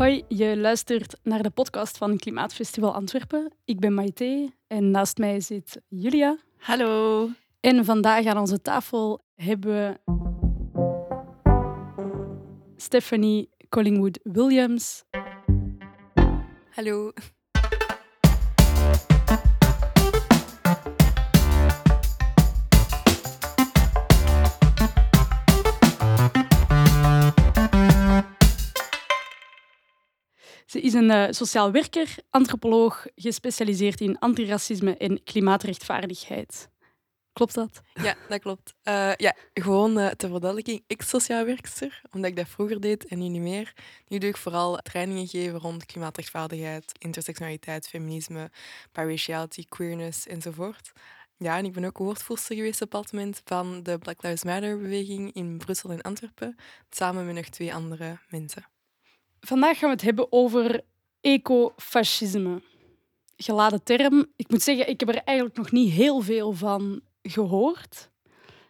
Hoi, je luistert naar de podcast van Klimaatfestival Antwerpen. Ik ben Maite en naast mij zit Julia. Hallo. En vandaag aan onze tafel hebben we Stephanie Collingwood Williams. Hallo. Is een uh, sociaal werker, antropoloog, gespecialiseerd in antiracisme en klimaatrechtvaardigheid. Klopt dat? Ja, dat klopt. Uh, ja, gewoon uh, ter verduidelijking, ik sociaal werkster, omdat ik dat vroeger deed en nu niet meer. Nu doe ik vooral trainingen geven rond klimaatrechtvaardigheid, intersectionaliteit, feminisme, biraciality, queerness enzovoort. Ja, en ik ben ook woordvoerster geweest op het moment van de Black Lives Matter-beweging in Brussel en Antwerpen, samen met nog twee andere mensen. Vandaag gaan we het hebben over ecofascisme. Geladen term. Ik moet zeggen, ik heb er eigenlijk nog niet heel veel van gehoord.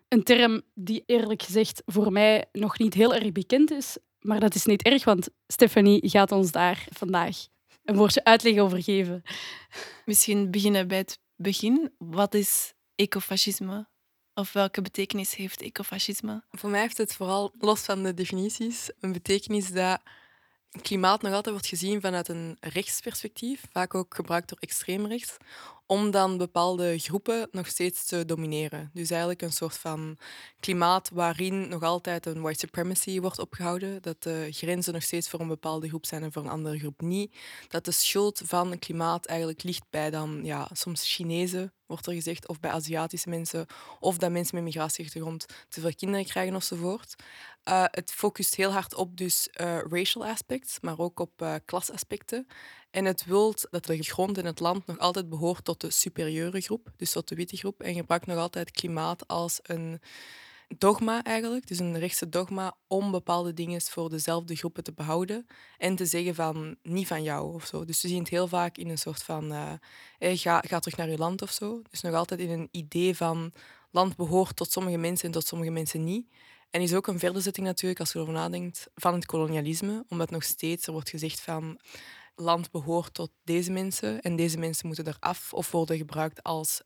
Een term die eerlijk gezegd voor mij nog niet heel erg bekend is. Maar dat is niet erg, want Stephanie gaat ons daar vandaag een woordje uitleg over geven. Misschien beginnen bij het begin. Wat is ecofascisme? Of welke betekenis heeft ecofascisme? Voor mij heeft het vooral, los van de definities, een betekenis dat klimaat nog altijd wordt gezien vanuit een rechtsperspectief, vaak ook gebruikt door extreem rechts, om dan bepaalde groepen nog steeds te domineren. Dus eigenlijk een soort van klimaat waarin nog altijd een white supremacy wordt opgehouden, dat de grenzen nog steeds voor een bepaalde groep zijn en voor een andere groep niet. Dat de schuld van het klimaat eigenlijk ligt bij dan ja, soms Chinezen, wordt er gezegd, of bij Aziatische mensen, of dat mensen met migratieachtergrond te veel kinderen krijgen enzovoort. Uh, het focust heel hard op dus uh, racial aspects, maar ook op uh, klasaspecten. En het wil dat de grond in het land nog altijd behoort tot de superieure groep, dus tot de witte groep, en gebruikt nog altijd klimaat als een dogma eigenlijk, dus een rechtse dogma om bepaalde dingen voor dezelfde groepen te behouden en te zeggen van niet van jou of zo. Dus we zien het heel vaak in een soort van uh, ga, ga terug naar je land of zo. Dus nog altijd in een idee van land behoort tot sommige mensen en tot sommige mensen niet. En is ook een verderzetting natuurlijk, als je erover nadenkt, van het kolonialisme. Omdat nog steeds er wordt gezegd van land behoort tot deze mensen en deze mensen moeten eraf of worden gebruikt als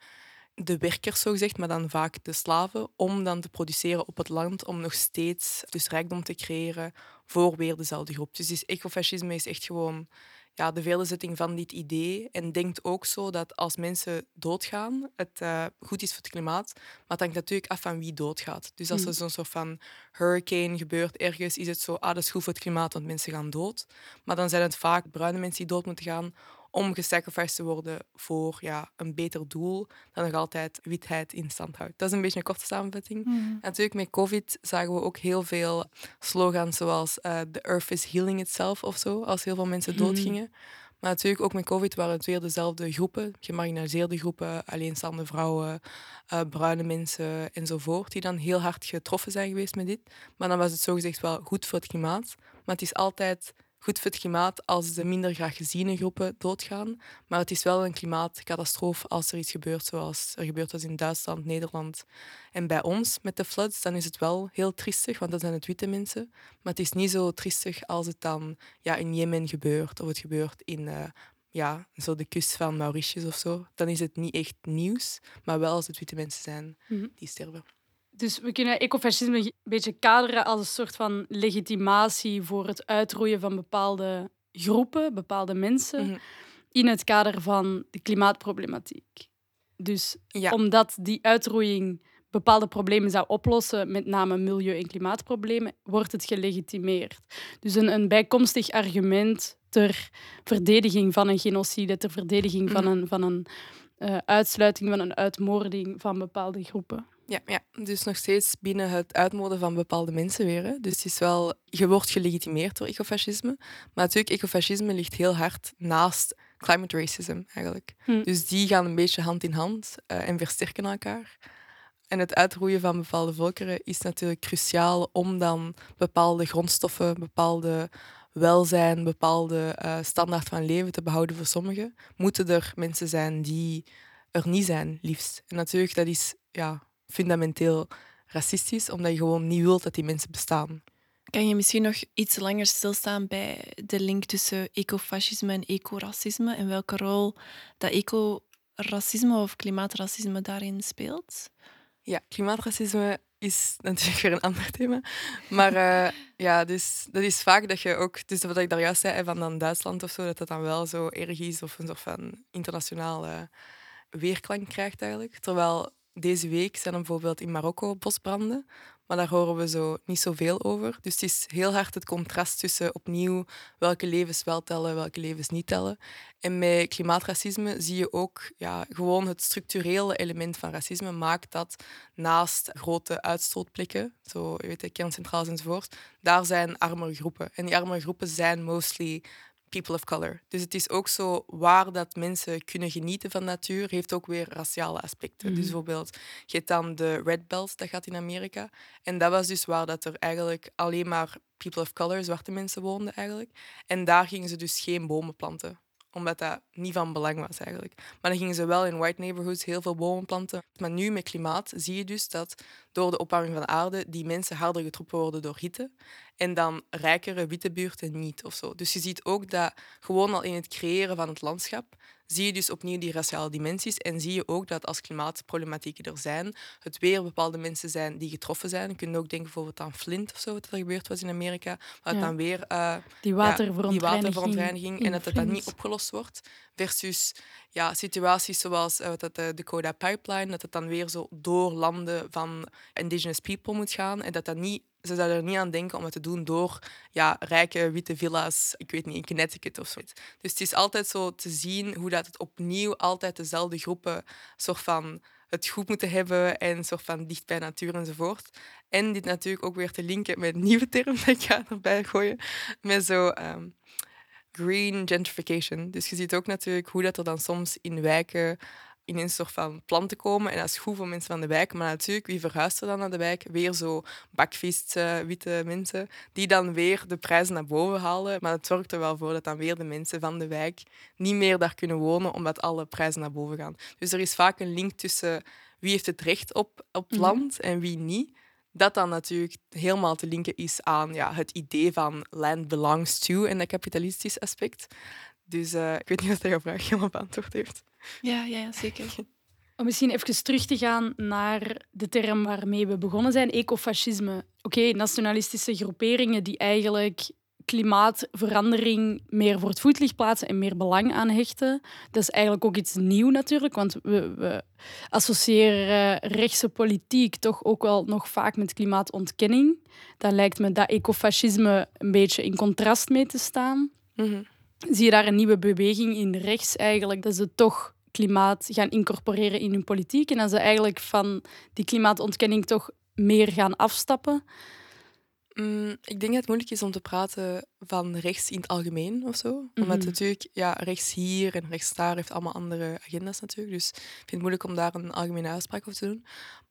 de werkers, zo gezegd, maar dan vaak de slaven, om dan te produceren op het land, om nog steeds dus rijkdom te creëren voor weer dezelfde groep. Dus ecofascisme is echt gewoon ja, de velenzetting van dit idee. En denkt ook zo dat als mensen doodgaan, het uh, goed is voor het klimaat. Maar het hangt natuurlijk af van wie doodgaat. Dus als er hmm. zo'n soort van hurricane gebeurt ergens, is het zo, ah, dat is goed voor het klimaat, want mensen gaan dood. Maar dan zijn het vaak bruine mensen die dood moeten gaan om gesacrificed te worden voor ja, een beter doel dat nog altijd witheid in stand houdt. Dat is een beetje een korte samenvatting. Mm. Natuurlijk, met COVID zagen we ook heel veel slogans zoals uh, The Earth is healing itself of zo, als heel veel mensen hmm. doodgingen. Maar natuurlijk ook met COVID waren het weer dezelfde groepen, gemarginaliseerde groepen, alleenstaande vrouwen, uh, bruine mensen enzovoort, die dan heel hard getroffen zijn geweest met dit. Maar dan was het zogezegd wel goed voor het klimaat. Maar het is altijd goed voor het klimaat als de minder graag geziene groepen doodgaan. Maar het is wel een klimaatcatastrofe als er iets gebeurt, zoals er gebeurd was in Duitsland, Nederland en bij ons met de floods. Dan is het wel heel triestig, want dat zijn het witte mensen. Maar het is niet zo triestig als het dan ja, in Jemen gebeurt of het gebeurt in uh, ja, zo de kust van Mauritius of zo. Dan is het niet echt nieuws, maar wel als het witte mensen zijn mhm. die sterven. Dus we kunnen ecofascisme een beetje kaderen als een soort van legitimatie voor het uitroeien van bepaalde groepen, bepaalde mensen, mhm. in het kader van de klimaatproblematiek. Dus omdat die uitroeiing bepaalde problemen zou oplossen, met name milieu- en klimaatproblemen, wordt het gelegitimeerd. Dus een, een bijkomstig argument ter verdediging van een genocide, ter verdediging van mhm. een, van een uh, uitsluiting, van een uitmoording van bepaalde groepen. Ja, ja, dus nog steeds binnen het uitmoorden van bepaalde mensen weer. Hè. Dus het is wel, je wordt gelegitimeerd door ecofascisme. Maar natuurlijk, ecofascisme ligt heel hard naast climate racism eigenlijk. Hm. Dus die gaan een beetje hand in hand uh, en versterken elkaar. En het uitroeien van bepaalde volkeren is natuurlijk cruciaal om dan bepaalde grondstoffen, bepaalde welzijn, bepaalde uh, standaard van leven te behouden voor sommigen. Moeten er mensen zijn die er niet zijn, liefst. En natuurlijk, dat is ja, fundamenteel racistisch, omdat je gewoon niet wilt dat die mensen bestaan. Kan je misschien nog iets langer stilstaan bij de link tussen ecofascisme en ecoracisme en welke rol dat ecoracisme of klimaatracisme daarin speelt? Ja, klimaatracisme is natuurlijk weer een ander thema. Maar uh, ja, dus dat is vaak dat je ook, dus wat ik daar juist zei van dan Duitsland of zo, dat dat dan wel zo erg is of een soort van internationale weerklank krijgt eigenlijk. Terwijl deze week zijn er bijvoorbeeld in Marokko bosbranden. Maar daar horen we zo niet zoveel over. Dus het is heel hard het contrast tussen opnieuw welke levens wel tellen, welke levens niet tellen. En met klimaatracisme zie je ook ja, gewoon het structurele element van racisme maakt dat naast grote uitstootplekken, zo je weet, kerncentrales enzovoort, daar zijn armere groepen. En die armere groepen zijn mostly people of color. Dus het is ook zo waar dat mensen kunnen genieten van natuur, heeft ook weer raciale aspecten. Dus mhm. bijvoorbeeld, je hebt dan de Red Belt, dat gaat in Amerika. En dat was dus waar dat er eigenlijk alleen maar people of color, zwarte mensen woonden eigenlijk. En daar gingen ze dus geen bomen planten omdat dat niet van belang was eigenlijk. Maar dan gingen ze wel in white neighborhoods heel veel bomen planten. Maar nu met klimaat zie je dus dat door de opwarming van de aarde die mensen harder getroffen worden door hitte. En dan rijkere witte buurten niet of zo. Dus je ziet ook dat gewoon al in het creëren van het landschap zie je dus opnieuw die raciale dimensies en zie je ook dat als klimaatproblematieken er zijn, het weer bepaalde mensen zijn die getroffen zijn. Je kunt ook denken bijvoorbeeld aan Flint of zo, wat er gebeurd was in Amerika, waar dan weer uh, die waterverontreiniging, en dat het dan niet opgelost wordt. Versus ja, situaties zoals uh, dat de Dakota Pipeline, dat het dan weer zo door landen van indigenous people moet gaan en dat dat niet ze zouden er niet aan denken om het te doen door ja, rijke witte villa's, ik weet niet, in Connecticut of zo. Dus het is altijd zo te zien hoe dat het opnieuw altijd dezelfde groepen soort van het goed moeten hebben en soort van dicht bij natuur enzovoort. En dit natuurlijk ook weer te linken met een nieuwe term dat ik ga erbij gooien, met zo ehm, green gentrification. Dus je ziet ook natuurlijk hoe dat er dan soms in wijken in een soort van plan te komen. En dat is goed voor mensen van de wijk. Maar natuurlijk, wie verhuist er dan naar de wijk? Weer zo bakvist, witte mensen, die dan weer de prijzen naar boven halen. Maar het zorgt er wel voor dat dan weer de mensen van de wijk niet meer daar kunnen wonen, omdat alle prijzen naar boven gaan. Dus er is vaak een link tussen wie heeft het recht op, op mhm. land en wie niet. Dat dan natuurlijk helemaal te linken is aan ja, het idee van land belongs to en dat kapitalistisch aspect. Dus uh, ik weet niet of dat je vraag helemaal beantwoord heeft. Ja, ja, zeker. Om misschien even terug te gaan naar de term waarmee we begonnen zijn, ecofascisme. Oké, nationalistische groeperingen die eigenlijk klimaatverandering meer voor het voetlicht plaatsen en meer belang aan hechten. Dat is eigenlijk ook iets nieuw natuurlijk, want we, we associëren rechtse politiek toch ook wel nog vaak met klimaatontkenning. Daar lijkt me dat ecofascisme een beetje in contrast mee te staan. Mm zie je daar een nieuwe beweging in rechts eigenlijk, dat ze toch klimaat gaan incorporeren in hun politiek en dat ze eigenlijk van die klimaatontkenning toch meer gaan afstappen. Mm, ik denk dat het moeilijk is om te praten van rechts in het algemeen of zo. Omdat mhm. natuurlijk, ja, rechts hier en rechts daar heeft allemaal andere agenda's natuurlijk. Dus ik vind het moeilijk om daar een algemene uitspraak over te doen.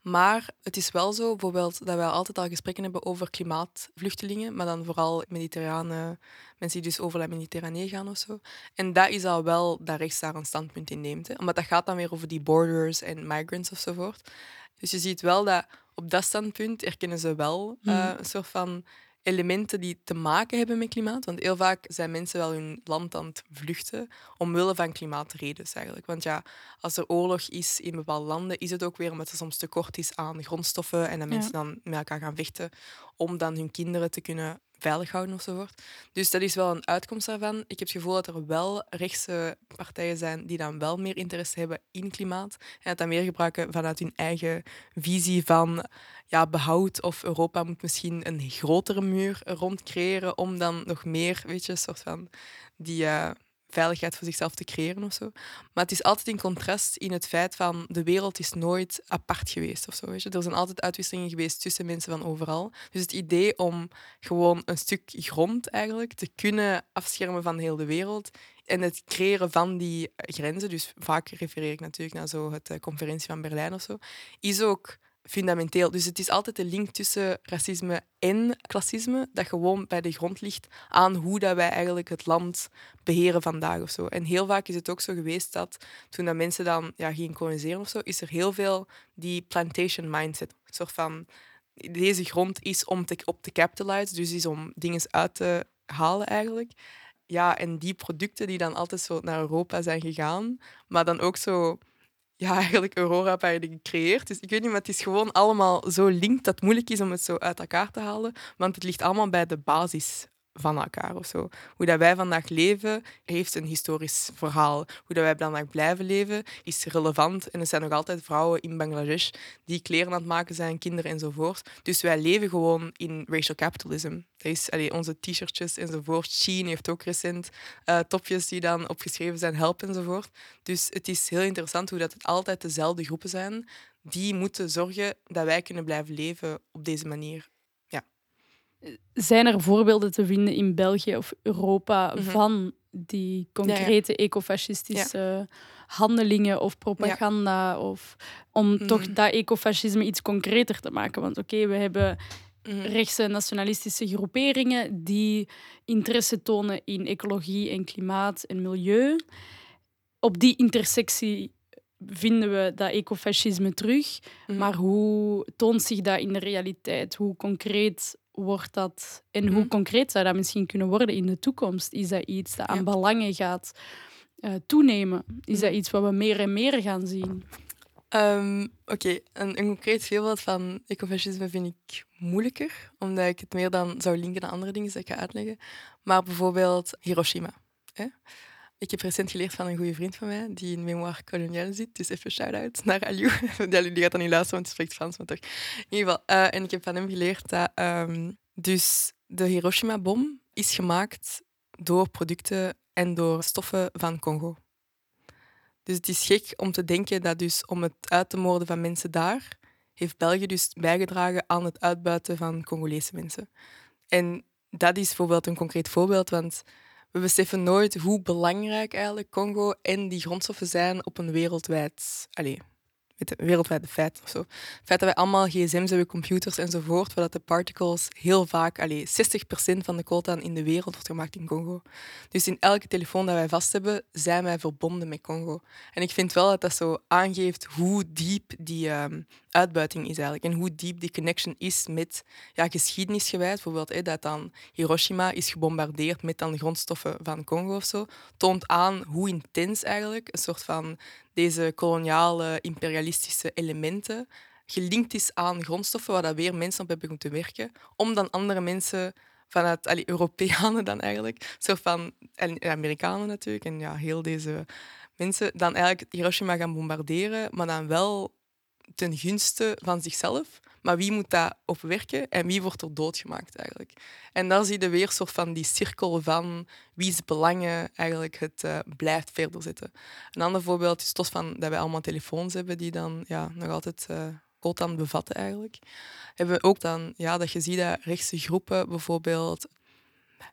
Maar het is wel zo, bijvoorbeeld, dat wij altijd al gesprekken hebben over klimaatvluchtelingen, maar dan vooral mediterrane mensen die dus over de Mediterranee gaan of zo. En dat is al wel dat rechts daar een standpunt in neemt. Hè. Omdat dat gaat dan weer over die borders en migrants ofzovoort. Dus je ziet wel dat op dat standpunt erkennen ze wel uh, een soort van elementen die te maken hebben met klimaat. Want heel vaak zijn mensen wel hun land aan het vluchten omwille van klimaatredenen eigenlijk. Want ja, als er oorlog is in bepaalde landen, is het ook weer omdat er soms tekort is aan grondstoffen en dat mensen dan met elkaar gaan vechten om dan hun kinderen te kunnen veilig houden enzovoort. Dus dat is wel een uitkomst daarvan. Ik heb het gevoel dat er wel rechtse partijen zijn die dan wel meer interesse hebben in klimaat en dat dan meer gebruiken vanuit hun eigen visie van ja, behoud of Europa moet misschien een grotere muur rond creëren om dan nog meer, weet je, soort van die... Uh, veiligheid voor zichzelf te creëren of zo. Maar het is altijd in contrast in het feit van de wereld is nooit apart geweest of zo. Weet je? Er zijn altijd uitwisselingen geweest tussen mensen van overal. Dus het idee om gewoon een stuk grond eigenlijk te kunnen afschermen van heel de wereld en het creëren van die grenzen, dus vaak refereer ik natuurlijk naar zo het eh, conferentie van Berlijn of zo, is ook fundamenteel. Dus het is altijd de link tussen racisme en klassisme dat gewoon bij de grond ligt aan hoe dat wij eigenlijk het land beheren vandaag of zo. En heel vaak is het ook zo geweest dat toen dat mensen dan ja, gingen koloniseren of zo, is er heel veel die plantation mindset. Een soort van deze grond is om te, op te capitalize, dus is om dingen uit te halen eigenlijk. Ja, en die producten die dan altijd zo naar Europa zijn gegaan, maar dan ook zo ja, eigenlijk Europa hebben gecreëerd. Dus ik weet niet, maar het is gewoon allemaal zo linked dat het moeilijk is om het zo uit elkaar te halen. Want het ligt allemaal bij de basis van elkaar of zo. Hoe dat wij vandaag leven, heeft een historisch verhaal. Hoe dat wij vandaag blijven leven, is relevant. En er zijn nog altijd vrouwen in Bangladesh die kleren aan het maken zijn, kinderen enzovoort. Dus wij leven gewoon in racial capitalism. Dat is onze t-shirtjes enzovoort. Shein heeft ook recent uh, topjes die dan opgeschreven zijn, help enzovoort. Dus het is heel interessant hoe dat het altijd dezelfde groepen zijn die moeten zorgen dat wij kunnen blijven leven op deze manier. Zijn er voorbeelden te vinden in België of Europa mhm. van die concrete ecofascistische handelingen of propaganda? Of om mhm. toch dat ecofascisme iets concreter te maken? Want oké, we hebben mm rechtse nationalistische groeperingen die interesse tonen in ecologie en klimaat en milieu. Op die intersectie vinden we dat ecofascisme terug. Mhm. Maar hoe toont zich dat in de realiteit? Hoe concreet wordt dat en hoe mhm. concreet zou dat misschien kunnen worden in de toekomst? Is dat iets dat aan belangen gaat uh, toenemen? Is dat mhm. iets wat we meer en meer gaan zien? Um, Oké, een, een, concreet voorbeeld van ecofascisme vind ik moeilijker, omdat ik het meer dan zou linken naar andere dingen die ik ga uitleggen. Maar bijvoorbeeld Hiroshima. Hè? Ik heb recent geleerd van een goede vriend van mij, die in Memoire Coloniale zit. Dus even shout-out naar Aliou. die gaat dan niet luisteren, want hij spreekt Frans, maar toch. In ieder geval. Uh, en ik heb van hem geleerd dat um, dus de Hiroshima-bom is gemaakt door producten en door stoffen van Congo. Dus het is gek om te denken dat dus om het uit te moorden van mensen daar, heeft België dus bijgedragen aan het uitbuiten van Congolese mensen. En dat is bijvoorbeeld een concreet voorbeeld, want we beseffen nooit hoe belangrijk eigenlijk Congo en die grondstoffen zijn op een wereldwijd, allez, met wereldwijde feit of zo. Het feit dat wij allemaal gsm's hebben, computers enzovoort, waar de particles heel vaak, allez, 60% van de coltan in de wereld wordt gemaakt in Congo. Dus in elke telefoon dat wij vast hebben, zijn wij verbonden met Congo. En ik vind wel dat dat zo aangeeft hoe diep die ehm, uitbuiting is eigenlijk. En hoe diep die connection is met ja, geschiedenisgewijs. Bijvoorbeeld dat dan Hiroshima is gebombardeerd met dan grondstoffen van Congo of zo. Toont aan hoe intens eigenlijk een soort van deze koloniale, imperialistische elementen gelinkt is aan grondstoffen waar dat weer mensen op hebben moeten werken. Om dan andere mensen vanuit allee, Europeanen dan eigenlijk, soort van en Amerikanen natuurlijk en ja, heel deze mensen dan eigenlijk Hiroshima gaan bombarderen, maar dan wel ten gunste van zichzelf. Maar wie moet daar op werken en wie wordt er doodgemaakt eigenlijk? En daar zie je weer soort van die cirkel van wie's belangen eigenlijk het uh, blijft verder zitten. Een ander voorbeeld is toch van dat wij allemaal telefoons hebben die dan ja, nog altijd uh, coltan bevatten eigenlijk. Hebben we ook dan ja, dat je ziet dat rechtse groepen bijvoorbeeld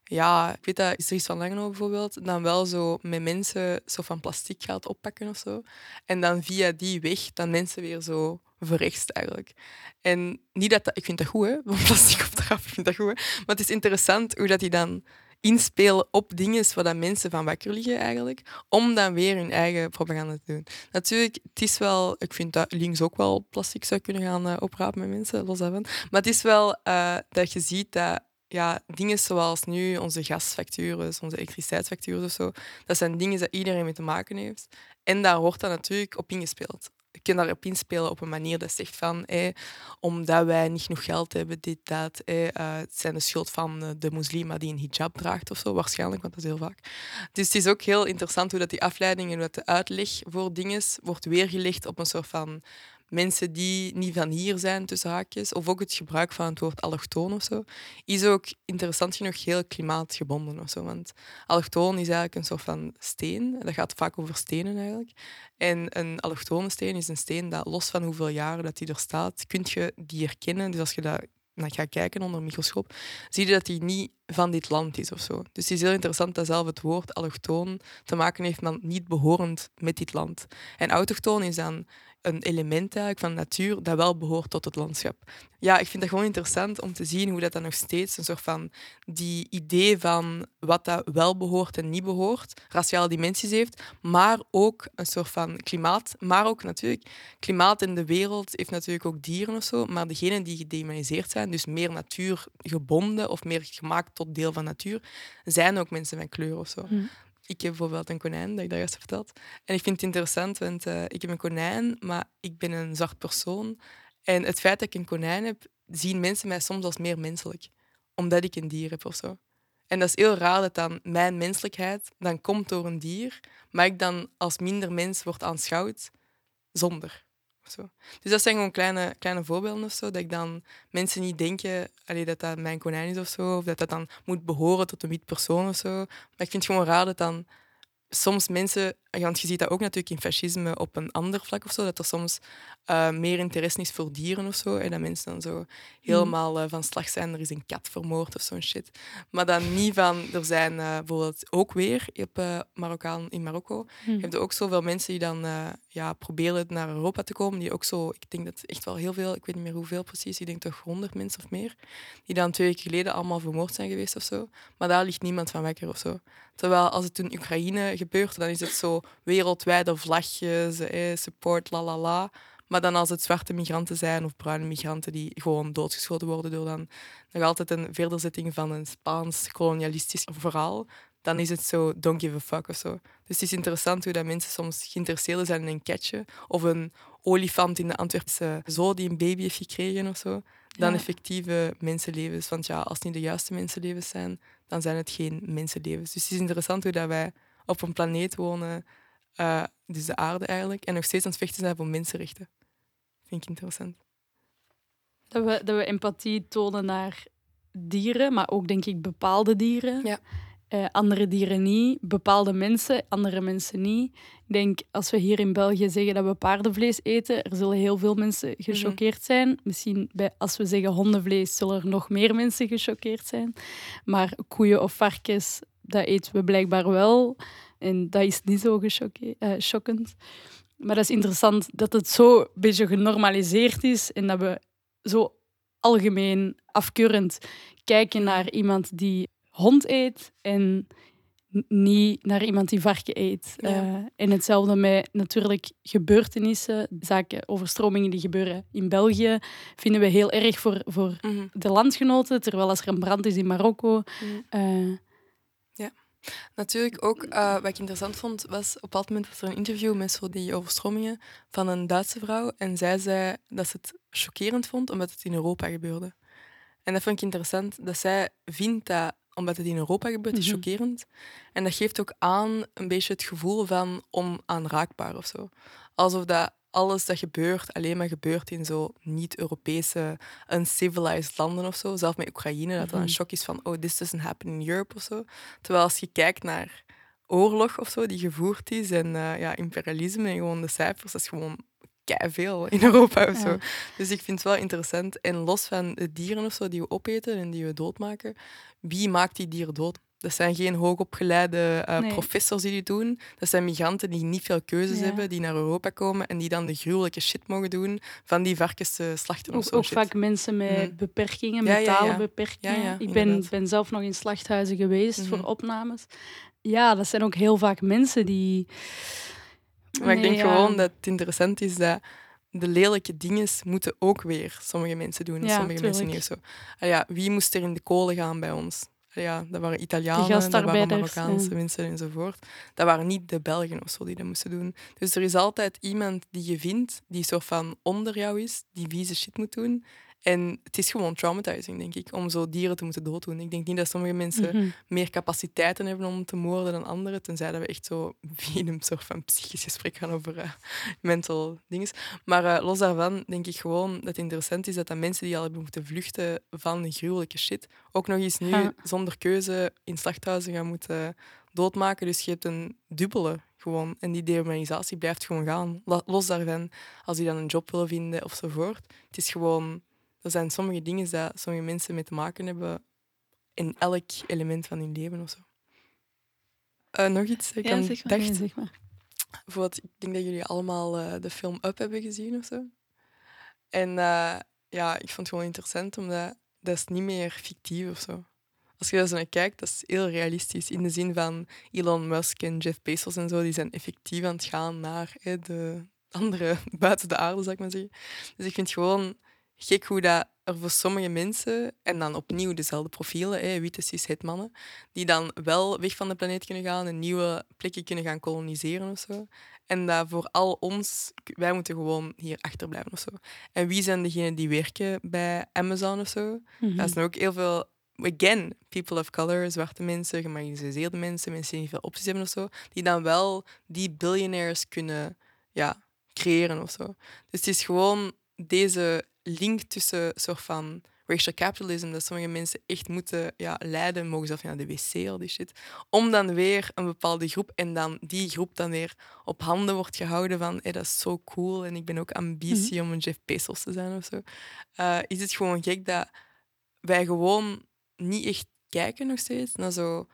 ja, ik weet dat Is van Langeno bijvoorbeeld, dan wel zo met mensen zo van plastic gaat oppakken of zo. En dan via die weg dan mensen weer zo verrechtst eigenlijk. En niet dat, ik vind dat goed, hè, van plastic op te ik vind dat goed. Maar het is interessant hoe dat die dan inspelen op dingen waar dat mensen van wakker liggen eigenlijk, om dan weer hun eigen propaganda te doen. Natuurlijk, het is wel, ik vind dat links ook wel plastic zou kunnen gaan uh, oprapen met mensen, los daarvan. Maar het is wel uh, dat je ziet dat ja, dingen zoals nu onze gasfacturen, onze elektriciteitsfacturen of zo, dat zijn dingen dat iedereen mee te maken heeft. En daar wordt dan natuurlijk op ingespeeld. Je kunt daarop inspelen op een manier dat zegt van, omdat wij niet genoeg geld hebben, dit, dat, uh, het zijn de schuld van de moslima die een hijab draagt of zo, waarschijnlijk, want dat is heel vaak. Dus het is ook heel interessant hoe dat die afleiding en hoe de uitleg voor dingen wordt weergelegd op een soort van mensen die niet van hier zijn, tussen haakjes, of ook het gebruik van het woord allochtoon of zo, is ook interessant genoeg heel klimaatgebonden of zo. Want allochtoon is eigenlijk een soort van steen. Dat gaat vaak over stenen eigenlijk. En een allochtone steen is een steen dat, los van hoeveel jaren dat die er staat, kun je die herkennen. Dus als je dat naar gaat kijken onder een microscoop, zie je dat die niet van dit land is of zo. Dus het is heel interessant dat zelf het woord allochtoon te maken heeft met niet behorend met dit land. En autochtoon is dan een element eigenlijk van natuur dat wel behoort tot het landschap. Ja, ik vind dat gewoon interessant om te zien hoe dat dan nog steeds een soort van die idee van wat dat wel behoort en niet behoort, raciale dimensies heeft, maar ook een soort van klimaat, maar ook natuurlijk klimaat in de wereld heeft natuurlijk ook dieren of zo, maar degenen die gedemoniseerd zijn, dus meer natuurgebonden of meer gemaakt tot deel van natuur, zijn ook mensen van kleur of zo. Hm. Ik heb bijvoorbeeld een konijn, dat ik dat juist heb verteld. En ik vind het interessant, want eh, ik heb een konijn, maar ik ben een zwart persoon. En het feit dat ik een konijn heb, zien mensen mij soms als meer menselijk. Omdat ik een dier heb of zo. En dat is heel raar dat dan mijn menselijkheid dan komt door een dier, maar ik dan als minder mens word aanschouwd zonder. Zo. Dus dat zijn gewoon kleine, kleine voorbeelden of zo, dat ik dan mensen niet denken allee, dat dat mijn konijn is of zo, of dat dat dan moet behoren tot een wit persoon of zo. Maar ik vind het gewoon raar dat dan soms mensen, want je ziet dat ook natuurlijk in fascisme op een ander vlak of zo, dat er soms eh, meer interesse is voor dieren of zo, en dat mensen dan zo helemaal eh, van slag zijn, er is een kat vermoord of zo'n shit. Maar dan niet van, er zijn eh, bijvoorbeeld ook weer op Marokkaan, in Marokko, Hm. je hebt ook zoveel mensen die dan ja, proberen naar Europa te komen, die ook zo, ik denk dat echt wel heel veel, ik weet niet meer hoeveel precies, ik denk toch honderd mensen of meer, die dan twee weken geleden allemaal vermoord zijn geweest of zo. Maar daar ligt niemand van wakker of zo. Terwijl als het in Oekraïne gebeurt, dan is het zo wereldwijde vlagjes, eh, support, la la la. Maar dan als het zwarte migranten zijn of bruine migranten die gewoon doodgeschoten worden door dan nog altijd een verderzetting van een Spaans kolonialistisch verhaal, dan is het zo don't give a fuck of zo. Dus het is interessant hoe dat mensen soms geïnteresseerd zijn in een catje of een olifant in de Antwerpse zoo die een baby heeft gekregen of zo, dan Ja. effectieve mensenlevens. Want ja, als het niet de juiste mensenlevens zijn, dan zijn het geen mensenlevens. Dus het is interessant hoe dat wij op een planeet wonen, eh, dus de aarde eigenlijk, en nog steeds aan het vechten zijn voor mensenrechten. Vind ik interessant. Dat we, dat we empathie tonen naar dieren, maar ook denk ik bepaalde dieren. Ja. Eh, andere dieren niet, bepaalde mensen, andere mensen niet. Ik denk, als we hier in België zeggen dat we paardenvlees eten, er zullen heel veel mensen gechoqueerd zijn. Misschien bij, als we zeggen hondenvlees, zullen er nog meer mensen gechoqueerd zijn. Maar koeien of varkens, dat eten we blijkbaar wel. En dat is niet zo gechoque- eh. Maar dat is interessant dat het zo een beetje genormaliseerd is en dat we zo algemeen afkeurend kijken naar iemand die hond eet en niet naar iemand die varken eet. Ja. Eh, en hetzelfde met natuurlijk gebeurtenissen, zaken, overstromingen die gebeuren in België, vinden we heel erg voor, voor de landgenoten, terwijl als er een brand is in Marokko. eh, Natuurlijk ook, eh, wat ik interessant vond, was op een bepaald moment was er een interview met zo die overstromingen van een Duitse vrouw. En zij zei dat ze het chockerend vond omdat het in Europa gebeurde. En dat vond ik interessant, dat zij vindt dat omdat het in Europa gebeurt, is Mhm. chockerend. En dat geeft ook aan een beetje het gevoel van onaanraakbaar of zo. Alsof dat alles dat gebeurt alleen maar gebeurt in zo niet-Europese, uncivilized landen of zo. Zelfs met Oekraïne, dat dan een Mhm. shock is van oh, this doesn't happen in Europe of zo. Terwijl als je kijkt naar oorlog of zo die gevoerd is en eh, ja, imperialisme en gewoon de cijfers, dat is gewoon veel in Europa of zo. Ja. Dus ik vind het wel interessant. En los van de dieren of zo die we opeten en die we doodmaken, wie maakt die dieren dood? Dat zijn geen hoogopgeleide eh Nee. professors die dit doen. Dat zijn migranten die niet veel keuzes Ja. hebben, die naar Europa komen en die dan de gruwelijke shit mogen doen van die varkens te slachten of ook ook vaak mensen met Mhm. beperkingen, Ja, ja, ja. mentale beperkingen. Ik ben, ben zelf nog in slachthuizen geweest Mhm. voor opnames. Ja, dat zijn ook heel vaak mensen die... Maar ik denk gewoon dat het interessant is dat de lelijke dingen moeten ook weer sommige mensen doen. en Ja, sommige mensen niet. Zo. Ah ja, wie moest er in de kolen gaan bij ons? Ah ja, dat waren Italianen, dat waren Marokkaanse ja. mensen enzovoort. Dat waren niet de Belgen of zo die dat moesten doen. Dus er is altijd iemand die je vindt, die soort van onder jou is, die vieze shit moet doen. En het is gewoon traumatizing, denk ik, om zo dieren te moeten dooddoen. Ik denk niet dat sommige mensen Mhm. meer capaciteiten hebben om te moorden dan anderen, tenzij dat we echt zo via een soort van psychisch gesprek gaan over eh, mental dingen. Maar eh, los daarvan denk ik gewoon dat het interessant is dat, dat mensen die al hebben moeten vluchten van gruwelijke shit, ook nog eens nu Ja. zonder keuze in slachthuizen gaan moeten doodmaken. Dus je hebt een dubbele gewoon. En die dehumanisatie blijft gewoon gaan. Los daarvan, als die dan een job willen vinden ofzovoort. Het is gewoon... Er zijn sommige dingen dat sommige mensen mee te maken hebben in elk element van hun leven of zo. Eh, nog iets dat ik Ja, zeg maar. dacht. Nee, zeg maar. Bijvoorbeeld, ik denk dat jullie allemaal eh, de film Up hebben gezien of zo. En uh, ja, ik vond het gewoon interessant, omdat dat is niet meer fictief of zo. Als je daar zo naar kijkt, dat is heel realistisch. In de zin van Elon Musk en Jeff Bezos en zo, die zijn effectief aan het gaan naar hè, de andere buiten de aarde, zou ik maar zeggen. Dus ik vind gewoon gek hoe dat er voor sommige mensen, en dan opnieuw dezelfde profielen, hè, witte cis mannen, die dan wel weg van de planeet kunnen gaan en nieuwe plekken kunnen gaan koloniseren of zo. En dat voor al ons, wij moeten gewoon hier achterblijven of zo. En wie zijn degenen die werken bij Amazon of zo? Mm Dat zijn ook heel veel again, people of color, zwarte mensen, gemarginaliseerde mensen, mensen die niet veel opties hebben of zo, die dan wel die billionaires kunnen ja, creëren of zo. Dus het is gewoon deze link tussen soort van racial capitalism, dat sommige mensen echt moeten ja, leiden, mogen zelf naar de wc, al die shit, om dan weer een bepaalde groep en dan die groep dan weer op handen wordt gehouden van hey, dat is zo cool en ik ben ook ambitie mhm. om een Jeff Bezos te zijn of zo. Uh, is het gewoon gek dat wij gewoon niet echt kijken nog steeds naar zo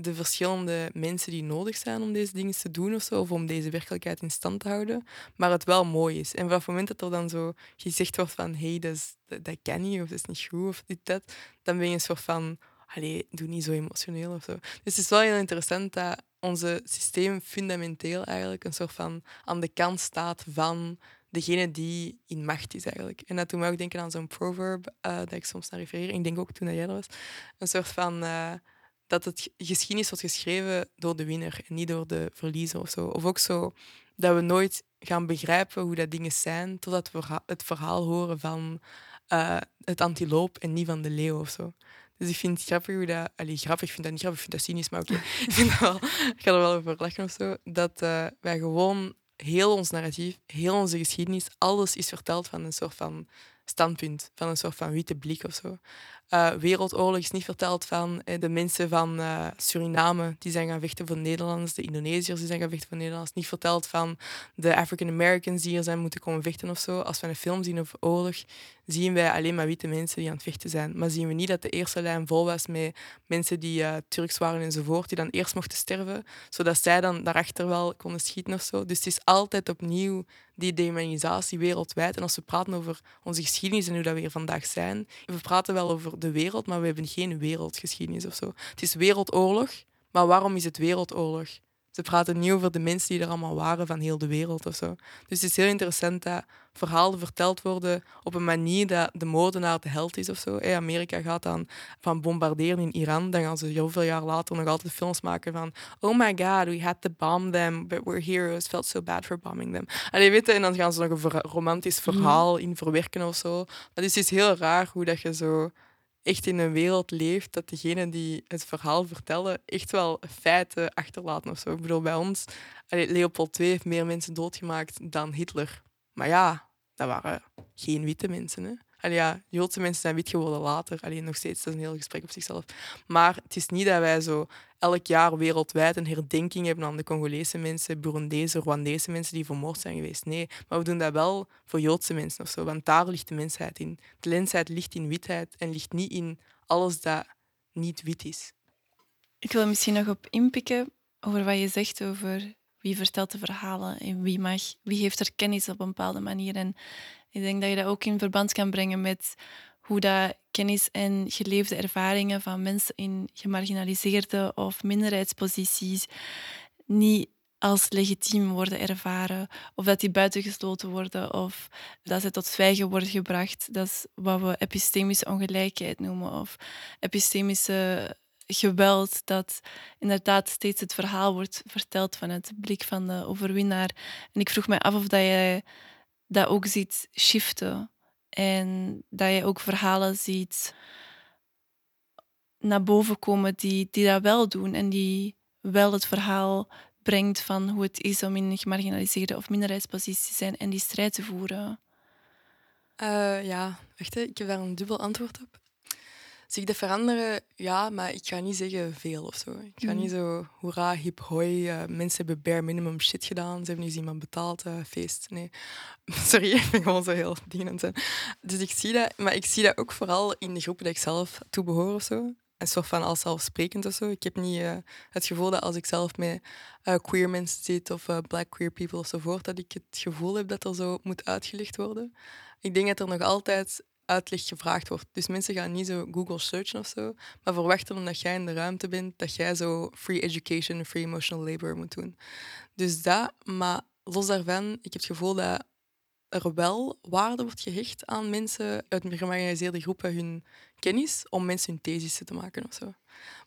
de verschillende mensen die nodig zijn om deze dingen te doen of zo, of om deze werkelijkheid in stand te houden, maar het wel mooi is. En vanaf het moment dat er dan zo gezegd wordt van hé, hey, dat, dat, kan niet, of dat is niet goed, of dit, dat, dan ben je een soort van, allee, doe niet zo emotioneel of zo. Dus het is wel heel interessant dat onze systeem fundamenteel eigenlijk een soort van aan de kant staat van degene die in macht is eigenlijk. En dat doet me ook denken aan zo'n proverb uh, dat ik soms naar refereer. Ik denk ook toen jij er was. Een soort van... Uh, dat het geschiedenis wordt geschreven door de winnaar en niet door de verliezer of zo. Of ook zo dat we nooit gaan begrijpen hoe dat dingen zijn totdat we het verhaal horen van uh, het antiloop en niet van de leeuw of zo. Dus ik vind het grappig hoe dat... Allee, grappig, ik vind dat niet grappig, ik vind dat cynisch, maar oké. ik, ga er wel over lachen of zo. Dat uh, wij gewoon heel ons narratief, heel onze geschiedenis, alles is verteld van een soort van standpunt, van een soort van witte blik of zo. Uh, Wereldoorlog is niet verteld van uh, de mensen van uh, Suriname die zijn gaan vechten voor Nederlands, de Indonesiërs die zijn gaan vechten voor Nederlands. Niet verteld van de African Americans die hier zijn moeten komen vechten of zo. Als we een film zien over oorlog, zien wij alleen maar witte mensen die aan het vechten zijn. Maar zien we niet dat de eerste lijn vol was met mensen die Turks waren enzovoort, die dan eerst mochten sterven, zodat zij dan daarachter wel konden schieten of zo. Dus het is altijd opnieuw die demonisatie wereldwijd. En als we praten over onze geschiedenis en hoe dat we hier vandaag zijn, we praten wel over de wereld, maar we hebben geen wereldgeschiedenis of zo. Het is wereldoorlog, maar waarom is het wereldoorlog? Ze praten niet over de mensen die er allemaal waren van heel de wereld of zo. Dus het is heel interessant dat verhalen verteld worden op een manier dat de moordenaar de held is of zo. Hey, Amerika gaat dan van bombarderen in Iran, dan gaan ze heel veel jaar later nog altijd films maken van oh my god, we had to bomb them, but we're heroes, felt so bad for bombing them. En, weet en dan gaan ze nog een romantisch verhaal in verwerken of zo. Dat is dus heel raar hoe dat je zo echt in een wereld leeft dat degenen die het verhaal vertellen echt wel feiten achterlaten of zo. Ik bedoel, bij ons, Leopold II heeft meer mensen doodgemaakt dan Hitler. Maar ja, dat waren geen witte mensen. Hè? Allee, ja, Joodse mensen zijn wit geworden later. Alleen nog steeds, dat is een heel gesprek op zichzelf. Maar het is niet dat wij zo elk jaar wereldwijd een herdenking hebben aan de Congolese mensen, Burundese, Rwandese mensen die vermoord zijn geweest. Nee, maar we doen dat wel voor Joodse mensen of zo, want daar ligt de mensheid in. De mensheid ligt in witheid en ligt niet in alles dat niet wit is. Ik wil misschien nog op inpikken over wat je zegt over wie vertelt de verhalen en wie mag, wie heeft er kennis op een bepaalde manier. En ik denk dat je dat ook in verband kan brengen met hoe dat kennis en geleefde ervaringen van mensen in gemarginaliseerde of minderheidsposities niet als legitiem worden ervaren, of dat die buitengesloten worden, of dat ze tot zwijgen worden gebracht. Dat is wat we epistemische ongelijkheid noemen, of epistemische geweld, dat inderdaad steeds het verhaal wordt verteld van het blik van de overwinnaar. En ik vroeg mij af of dat jij dat ook ziet shiften. En dat je ook verhalen ziet naar boven komen die, die dat wel doen en die wel het verhaal brengt van hoe het is om in een gemarginaliseerde of minderheidspositie te zijn en die strijd te voeren. Uh, ja, wacht, ik heb daar een dubbel antwoord op. Zie ik dat veranderen? Ja, maar ik ga niet zeggen veel of zo. Ik ga niet mhm. zo, hoera, hip hoi, uh, mensen hebben bare minimum shit gedaan, ze hebben niet iemand betaald, uh, feest. Nee, sorry, ik ben gewoon zo heel het zijn. Dus ik zie dat, maar ik zie dat ook vooral in de groepen die ik zelf toe behoor of zo. een soort van als zelfsprekend of zo. Ik heb niet uh, het gevoel dat als ik zelf met queer mensen zit of black queer people enzovoort, dat ik het gevoel heb dat er zo moet uitgelicht worden. Ik denk dat er nog altijd uitleg gevraagd wordt. Dus mensen gaan niet zo Google searchen of zo, maar verwachten omdat jij in de ruimte bent, dat jij zo free education, free emotional labor moet doen. Dus dat, maar los daarvan, ik heb het gevoel dat er wel waarde wordt gehecht aan mensen uit gemarginaliseerde groepen hun kennis om mensen hun thesis te maken of zo.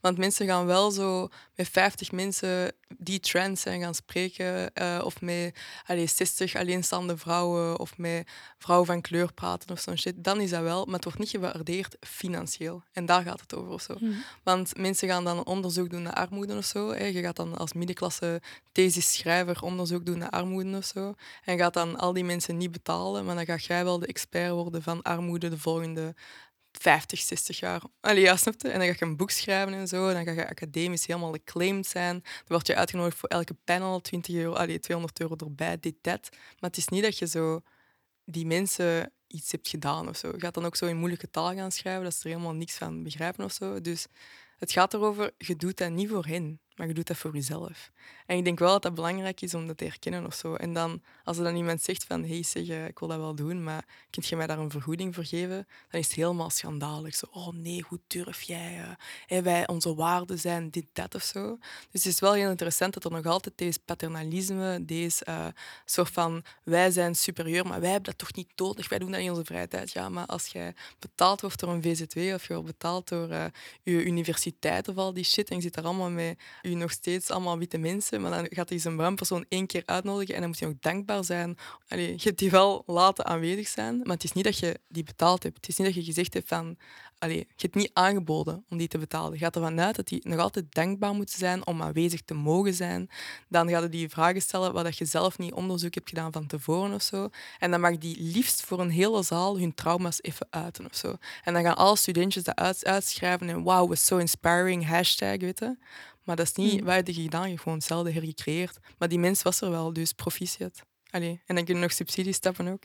Want mensen gaan wel zo met 50 mensen die trans zijn gaan spreken, uh, of met allez, 60 alleenstaande vrouwen, of met vrouwen van kleur praten of zo'n shit. Dan is dat wel, maar het wordt niet gewaardeerd financieel. En daar gaat het over of zo. Mhm. Want mensen gaan dan onderzoek doen naar armoede of zo. Hè. Je gaat dan als middenklasse thesis-schrijver onderzoek doen naar armoede of zo. En gaat dan al die mensen niet betalen, maar dan ga jij wel de expert worden van armoede de volgende 50, 60 jaar. Allee, ja, En dan ga je een boek schrijven en zo. Dan ga je academisch helemaal acclaimed zijn. Dan word je uitgenodigd voor elke panel, 20 euro, allee, 200 euro erbij, dit, dat. Maar het is niet dat je zo die mensen iets hebt gedaan of zo. Je gaat dan ook zo in moeilijke taal gaan schrijven, dat ze er helemaal niks van begrijpen of zo. Dus het gaat erover, je doet dat niet voor hen maar je doet dat voor jezelf. En ik denk wel dat dat belangrijk is om dat te herkennen of zo. En dan, als er dan iemand zegt van, hey, zeg, eh, ik wil dat wel doen, maar kunt je mij daar een vergoeding voor geven? Dan is het helemaal schandalig. Zo, oh nee, hoe durf jij? Uh, wij, onze waarden zijn dit, dat of zo. Dus het is wel heel interessant dat er nog altijd deze paternalisme, deze uh, soort van, wij zijn superieur, maar wij hebben dat toch niet nodig, wij doen dat in onze vrije tijd. Ja, maar als jij betaald wordt door een VZW of je wordt betaald door je universiteit of al die shit en je zit daar allemaal mee u nog steeds allemaal witte mensen, maar dan gaat hij zijn bruin persoon één keer uitnodigen en dan moet je ook dankbaar zijn. Allee, je hebt die wel laten aanwezig zijn, maar het is niet dat je die betaald hebt. Het is niet dat je gezegd hebt van, allee, je hebt niet aangeboden om die te betalen. Je gaat ervan uit dat die nog altijd dankbaar moeten zijn om aanwezig te mogen zijn. Dan gaat hij die vragen stellen waar je zelf niet onderzoek hebt gedaan van tevoren of zo. En dan mag die liefst voor een hele zaal hun trauma's even uiten of zo. En dan gaan alle studentjes dat uitschrijven en wow, was so inspiring, hashtag, Maar dat is niet, mm. wij hebben gedaan, je gewoon hetzelfde hergecreëerd. Maar die mens was er wel, dus proficiat. Allee, en dan kun je nog subsidies stappen ook.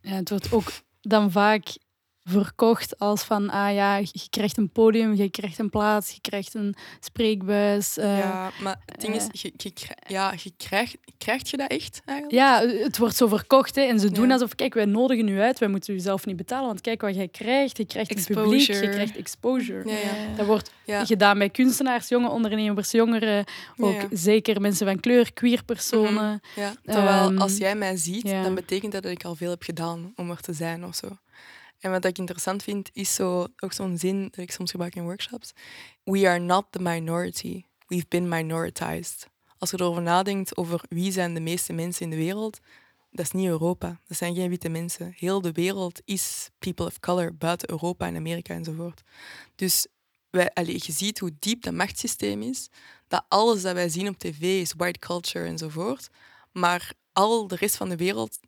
Ja, het wordt ook dan vaak verkocht als van, ah ja, je krijgt een podium, je krijgt een plaats, je krijgt een spreekbuis. Uh, ja, maar het ding is, eh. je, je, ja, je krijgt, krijgt je dat echt eigenlijk? Ja, het wordt zo verkocht hè, en ze doen alsof, kijk, wij nodigen u uit, wij moeten u zelf niet betalen, want kijk wat jij krijgt. Je krijgt exposure. een publiek, je krijgt exposure. Ja, ja. Dat wordt gedaan bij kunstenaars, jonge ondernemers, jongeren, ook zeker mensen van kleur, queer personen. Mm ja. Terwijl um, als jij mij ziet, dan betekent dat dat ik al veel heb gedaan om er te zijn of zo. En wat ik interessant vind, is zo, ook zo'n zin dat ik soms gebruik in workshops. We are not the minority. We've been minoritized. Als je erover nadenkt over wie zijn de meeste mensen in de wereld, dat is niet Europa. Dat zijn geen witte mensen. Heel de wereld is people of color, buiten Europa en Amerika enzovoort. Dus wij, je ziet hoe diep dat machtssysteem is, dat alles dat wij zien op tv is white culture enzovoort. Maar al de rest van de wereld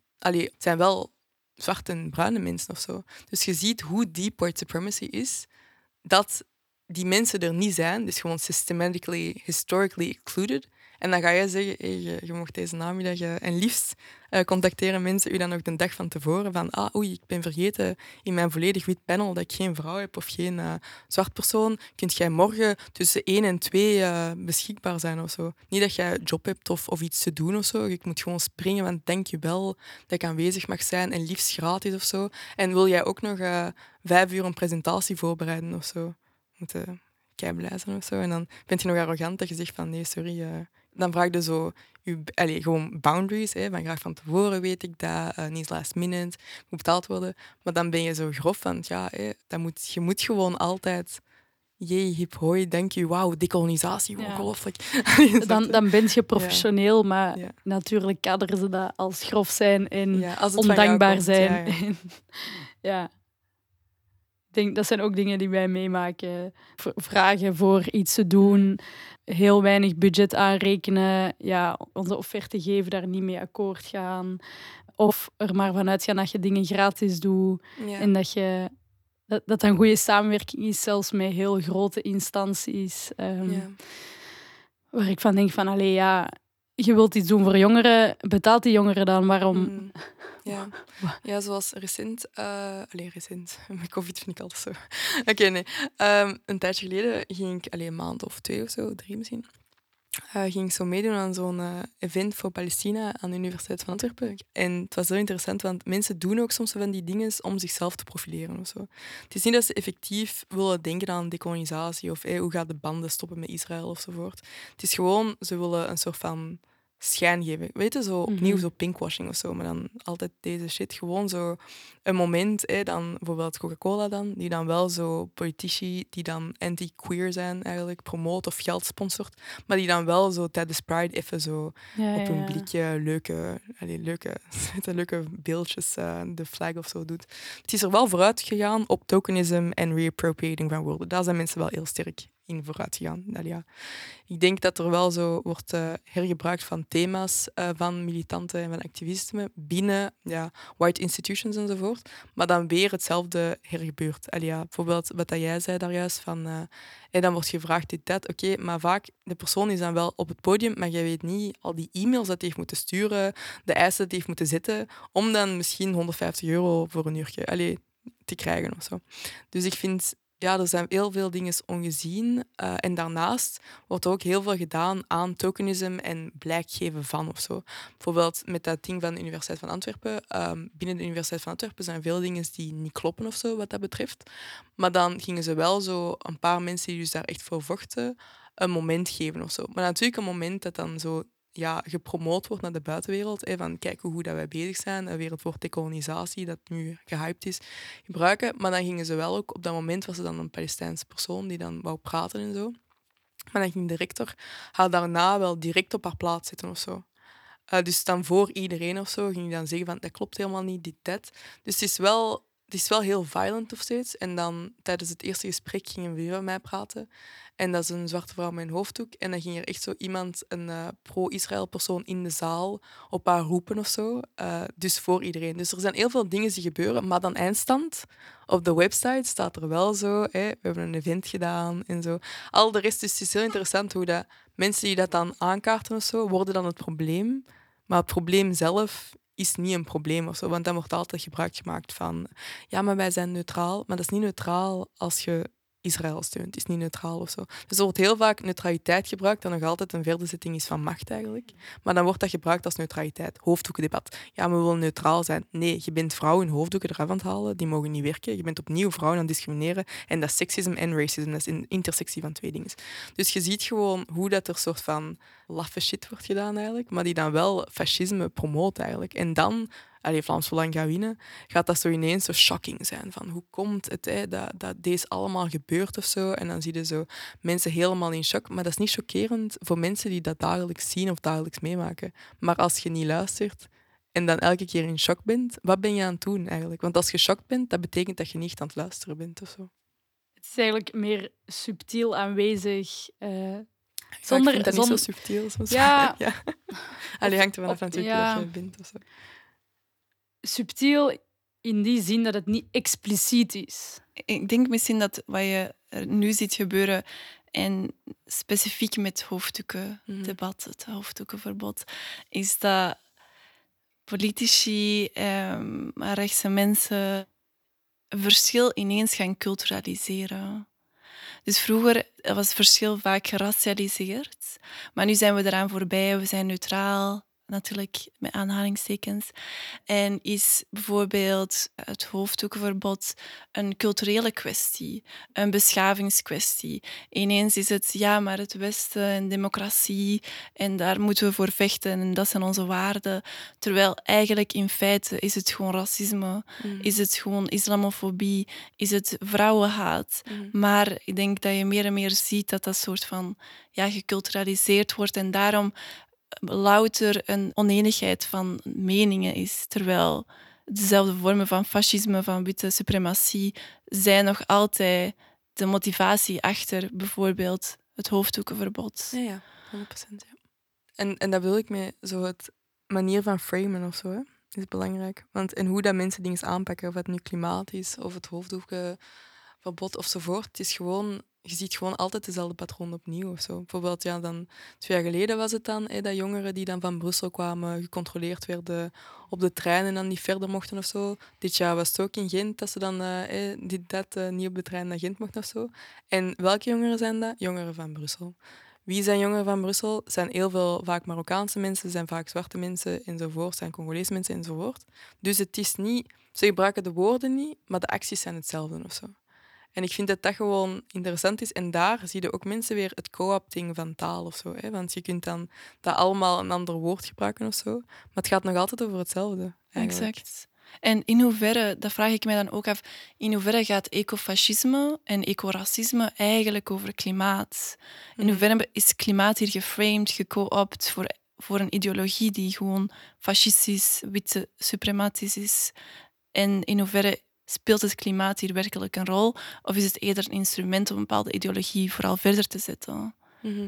zijn wel zwarte en bruine mensen of zo. Dus je ziet hoe diep white supremacy is, dat die mensen er niet zijn, dus gewoon systematically, historically excluded. En dan ga je zeggen, je, je mag deze namiddag uh, en liefst uh, contacteren mensen u dan ook de dag van tevoren van ah oei, ik ben vergeten in mijn volledig wit panel dat ik geen vrouw heb of geen uh, zwart persoon. Kunt jij morgen tussen 1 en 2 beschikbaar zijn of zo? Niet dat jij job hebt of, of iets te doen of zo. Ik moet gewoon springen, want denk je wel dat ik aanwezig mag zijn en liefst gratis of zo. En wil jij ook nog vijf uur een presentatie voorbereiden of zo? Kei blij zijn of zo. En dan ben je nog arrogant dat je zegt van nee, sorry, dan vraag je zo je, allez, gewoon boundaries. Hè, van graag van tevoren weet ik dat, uh, niet last minute, moet betaald worden. Maar dan ben je zo grof van, ja, hè, dat moet, je moet gewoon altijd... Jee, hip hoi, denk je, wauw, decolonisatie, ja. ongelooflijk. dan, dan ben je professioneel, maar natuurlijk kaderen ze dat als grof zijn en ondankbaar zijn. ja denk, dat zijn ook dingen die wij meemaken. Vragen voor iets te doen, heel weinig budget aanrekenen, ja, onze offerte geven, daar niet mee akkoord gaan. Of er maar vanuit gaan dat je dingen gratis doet en dat je dat, dat een goede samenwerking is, zelfs met heel grote instanties. Um, Waar ik van denk van, allee, ja, je wilt iets doen voor jongeren, betaalt die jongeren dan? Waarom? Mm, ja. ja, zoals recent... Uh, allee, recent. Met covid vind ik altijd zo. Oké, nee. Ehm, een tijdje geleden ging ik... alleen een maand of twee of zo, drie misschien uh, ging ik zo meedoen aan zo'n uh, event voor Palestina aan de Universiteit van Antwerpen. En het was heel interessant, want mensen doen ook soms van die dingen om zichzelf te profileren. Of zo. Het is niet dat ze effectief willen denken aan decolonisatie of hoe gaat de banden stoppen met Israël ofzovoort. Het is gewoon, ze willen een soort van schijn geven. Weet je, zo opnieuw mhm. zo pinkwashing of zo, maar dan altijd deze shit. Gewoon zo een moment, hè, dan bijvoorbeeld Coca-Cola dan, die dan wel zo politici die dan anti-queer zijn eigenlijk, promoot of geld sponsort, maar die dan wel zo tijdens Pride even zo op een blikje leuke, allez, leuke, leuke beeldjes, uh, de flag of zo doet. Het is er wel vooruit gegaan op tokenism en reappropriating van woorden. Daar zijn mensen wel heel sterk in vooruit gegaan. Ik denk dat er wel zo wordt uh, hergebruikt van thema's uh, van militanten en van activisten binnen ja, white institutions enzovoort, maar dan weer hetzelfde hergebeurt. Bijvoorbeeld wat jij zei daar juist, van, uh, en dan wordt gevraagd dit, dat, oké, maar vaak, de persoon is dan wel op het podium, maar jij weet niet al die e-mails dat hij heeft moeten sturen, de eisen dat hij heeft moeten zetten, om dan misschien 150 euro voor een uurtje allee, te krijgen of zo. Dus ik vind ja, er zijn heel veel dingen ongezien. Uh, en daarnaast wordt ook heel veel gedaan aan tokenisme en blijkgeven van of zo. Bijvoorbeeld met dat ding van de Universiteit van Antwerpen. Um, binnen de Universiteit van Antwerpen zijn veel dingen die niet kloppen of zo, wat dat betreft. Maar dan gingen ze wel zo een paar mensen die dus daar echt voor vochten, een moment geven of zo. Maar natuurlijk een moment dat dan zo ja, gepromoot wordt naar de buitenwereld. Hè, van kijk hoe goed dat wij bezig zijn. Een wereldwoord decolonisatie, dat nu gehyped is, gebruiken. Maar dan gingen ze wel ook, op dat moment was er dan een Palestijnse persoon die dan wou praten en zo. Maar dan ging de rector haar daarna wel direct op haar plaats zetten of zo. Uh, dus dan voor iedereen of zo ging hij dan zeggen van dat klopt helemaal niet, dit, dat. Dus het is wel, het is wel heel violent of steeds. En dan tijdens het eerste gesprek ging hij weer met mij praten. En dat is een zwarte vrouw met een hoofddoek. En dan ging er echt zo iemand, een uh, pro-Israël persoon in de zaal, op haar roepen of zo. Uh, dus voor iedereen. Dus er zijn heel veel dingen die gebeuren. Maar dan eindstand, op de website staat er wel zo, hè, we hebben een event gedaan en zo. Al de rest, dus is heel interessant hoe dat mensen die dat dan aankaarten of zo, worden dan het probleem. Maar het probleem zelf is niet een probleem of zo. Want dan wordt altijd gebruik gemaakt van, ja, maar wij zijn neutraal. Maar dat is niet neutraal als je Israël steunt. Het is niet neutraal of zo. Dus er wordt heel vaak neutraliteit gebruikt, dat nog altijd een verderzetting is van macht eigenlijk. Maar dan wordt dat gebruikt als neutraliteit. Hoofddoekendebat. Ja, we willen neutraal zijn. Nee, je bent vrouwen hoofddoeken eraf aan het halen, die mogen niet werken. Je bent opnieuw vrouwen aan het discrimineren. En dat is seksisme en racisme. Dat is een intersectie van twee dingen. Dus je ziet gewoon hoe dat er soort van laffe shit wordt gedaan eigenlijk, maar die dan wel fascisme promoot eigenlijk. En dan allee, Vlaams Belang gaat winnen, gaat dat zo ineens zo shocking zijn. Van hoe komt het hè, dat, dat deze allemaal gebeurt of zo? En dan zie je zo mensen helemaal in shock. Maar dat is niet chockerend voor mensen die dat dagelijks zien of dagelijks meemaken. Maar als je niet luistert en dan elke keer in shock bent, wat ben je aan het doen eigenlijk? Want als je shock bent, dat betekent dat je niet aan het luisteren bent of zo. Het is eigenlijk meer subtiel aanwezig. Uh, zonder, ik vind dat niet zo subtiel. Soms. Ja. ja. Allee, hangt er vanaf natuurlijk ja. dat je bent of zo subtiel in die zin dat het niet expliciet is. Ik denk misschien dat wat je nu ziet gebeuren en specifiek met hoofddoekendebat, mhm. het hoofddoekenverbod, is dat politici, eh, rechtse mensen, verschil ineens gaan culturaliseren. Dus vroeger was het verschil vaak geracialiseerd, maar nu zijn we eraan voorbij, we zijn neutraal natuurlijk met aanhalingstekens. En is bijvoorbeeld het hoofddoekenverbod een culturele kwestie, een beschavingskwestie. Ineens is het ja, maar het Westen en democratie en daar moeten we voor vechten en dat zijn onze waarden. Terwijl eigenlijk in feite is het gewoon racisme, mm. is het gewoon islamofobie, is het vrouwenhaat. Mm. Maar ik denk dat je meer en meer ziet dat dat soort van ja, geculturaliseerd wordt en daarom louter een oneenigheid van meningen is. Terwijl dezelfde vormen van fascisme, van witte suprematie, zijn nog altijd de motivatie achter bijvoorbeeld het hoofddoekenverbod. Ja, ja 100%. Ja. En, en dat wil ik met zo het manier van framen of zo, is belangrijk. Want en hoe dat mensen dingen aanpakken, of het nu klimaat is of het hoofddoeken verbod ofzovoort. Het is gewoon je ziet gewoon altijd dezelfde patroon opnieuw. Of zo. Bijvoorbeeld, ja, dan, twee jaar geleden was het dan hè, dat jongeren die dan van Brussel kwamen, gecontroleerd werden op de trein en dan niet verder mochten of zo. Dit jaar was het ook in Gent dat ze dan uh, dit, dat, uh, niet op de trein naar Gent mochten of zo. En welke jongeren zijn dat? Jongeren van Brussel. Wie zijn jongeren van Brussel? zijn heel veel vaak Marokkaanse mensen, zijn vaak zwarte mensen enzovoort, zijn Congolese mensen enzovoort. Dus het is niet, ze gebruiken de woorden niet, maar de acties zijn hetzelfde of zo. En ik vind dat dat gewoon interessant is. En daar zie je ook mensen weer het co-opting van taal of zo. Hè? Want je kunt dan dat allemaal een ander woord gebruiken of zo. Maar het gaat nog altijd over hetzelfde. Eigenlijk. Exact. En in hoeverre, dat vraag ik mij dan ook af, in hoeverre gaat ecofascisme en ecoracisme eigenlijk over klimaat? In hmm. hoeverre is klimaat hier geframed, geco-opt voor, voor een ideologie die gewoon fascistisch, witte, suprematisch is? En in hoeverre Speelt het klimaat hier werkelijk een rol? Of is het eerder een instrument om een bepaalde ideologie vooral verder te zetten? Mhm.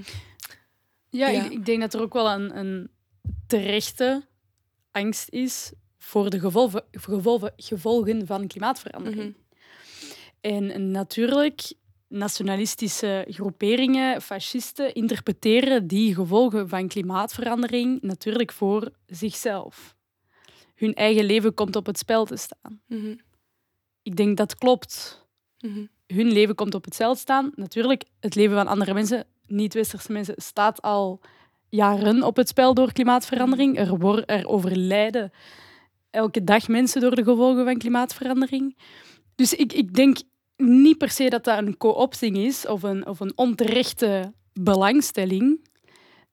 ja, Ik, ik, denk dat er ook wel een, een terechte angst is voor de gevolgen, gevolgen, gevolgen van klimaatverandering. Mhm. En natuurlijk, nationalistische groeperingen, fascisten, interpreteren die gevolgen van klimaatverandering natuurlijk voor zichzelf. Hun eigen leven komt op het spel te staan. Mhm. Ik denk dat klopt. Mhm. Hun leven komt op het hetzelfde staan. Natuurlijk, het leven van andere mensen, niet-westerse mensen, staat al jaren op het spel door klimaatverandering. Er, worden, er overlijden elke dag mensen door de gevolgen van klimaatverandering. Dus ik, ik denk niet per se dat dat een co-opting is of een, of een onterechte belangstelling.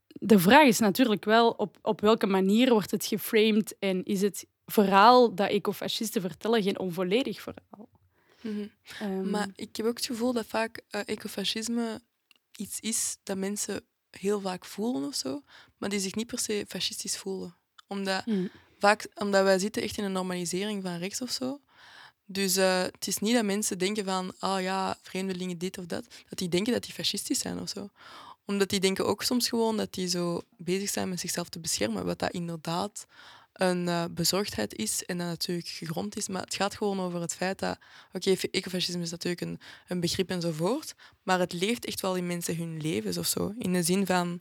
De vraag is natuurlijk wel op, op welke manier wordt het geframed en is het verhaal dat ecofascisten vertellen geen onvolledig verhaal. Mm maar ik heb ook het gevoel dat vaak uh, ecofascisme iets is dat mensen heel vaak voelen of zo, maar die zich niet per se fascistisch voelen. Omdat, mm. vaak, omdat wij zitten echt in een normalisering van rechts of zo. Dus uh, het is niet dat mensen denken van, ah oh ja, vreemdelingen dit of dat, dat die denken dat die fascistisch zijn of zo. Omdat die denken ook soms gewoon dat die zo bezig zijn met zichzelf te beschermen, wat dat inderdaad een uh, bezorgdheid is en dat natuurlijk gegrond is. Maar het gaat gewoon over het feit dat, oké, ecofascisme is natuurlijk een, een begrip enzovoort, maar het leeft echt wel in mensen hun levens of zo. In de zin van,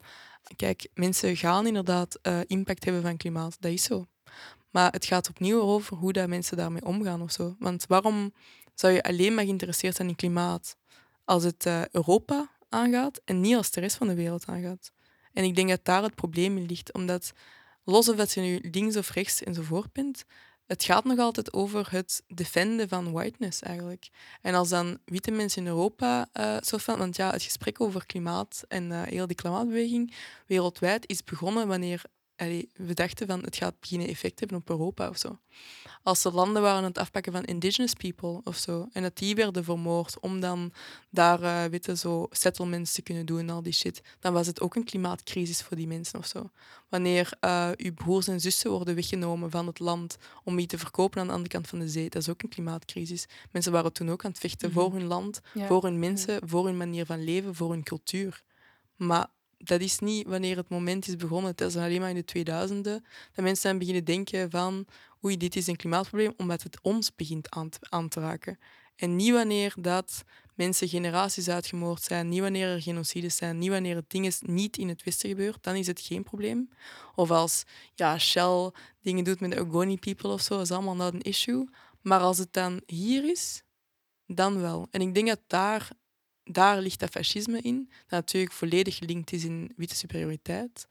kijk, mensen gaan inderdaad uh, impact hebben van klimaat, dat is zo. Maar het gaat opnieuw over hoe dat mensen daarmee omgaan of zo. Want waarom zou je alleen maar geïnteresseerd zijn in klimaat als het uh, Europa aangaat en niet als de rest van de wereld aangaat? En ik denk dat daar het probleem in ligt, omdat los of dat je nu links of rechts enzovoort bent, het gaat nog altijd over het defenden van whiteness eigenlijk. En als dan witte mensen in Europa, uh, soort van, want ja, het gesprek over klimaat en uh, heel die klimaatbeweging wereldwijd is begonnen wanneer we dachten van het gaat beginnen effect hebben op Europa of zo. Als de landen waren aan het afpakken van indigenous people of zo, en dat die werden vermoord om dan daar uh, witte zo settlements te kunnen doen en al die shit, dan was het ook een klimaatcrisis voor die mensen of zo. Wanneer uh, uw broers en zussen worden weggenomen van het land om die te verkopen aan de andere kant van de zee, dat is ook een klimaatcrisis. Mensen waren toen ook aan het vechten voor mhm. hun land, voor hun mensen, voor hun manier van leven, voor hun cultuur. Maar dat is niet wanneer het moment is begonnen. Het is alleen maar in de 2000e dat mensen zijn beginnen denken van oei, dit is een klimaatprobleem, omdat het ons begint aan te, aan te raken. En niet wanneer dat mensen generaties uitgemoord zijn, niet wanneer er genocides zijn, niet wanneer het ding is niet in het Westen gebeurt, dan is het geen probleem. Of als ja, Shell dingen doet met de Ogoni people of zo, is allemaal not een issue. Maar als het dan hier is, dan wel. En ik denk dat daar daar ligt dat fascisme in, dat natuurlijk volledig gelinkt is in witte superioriteit.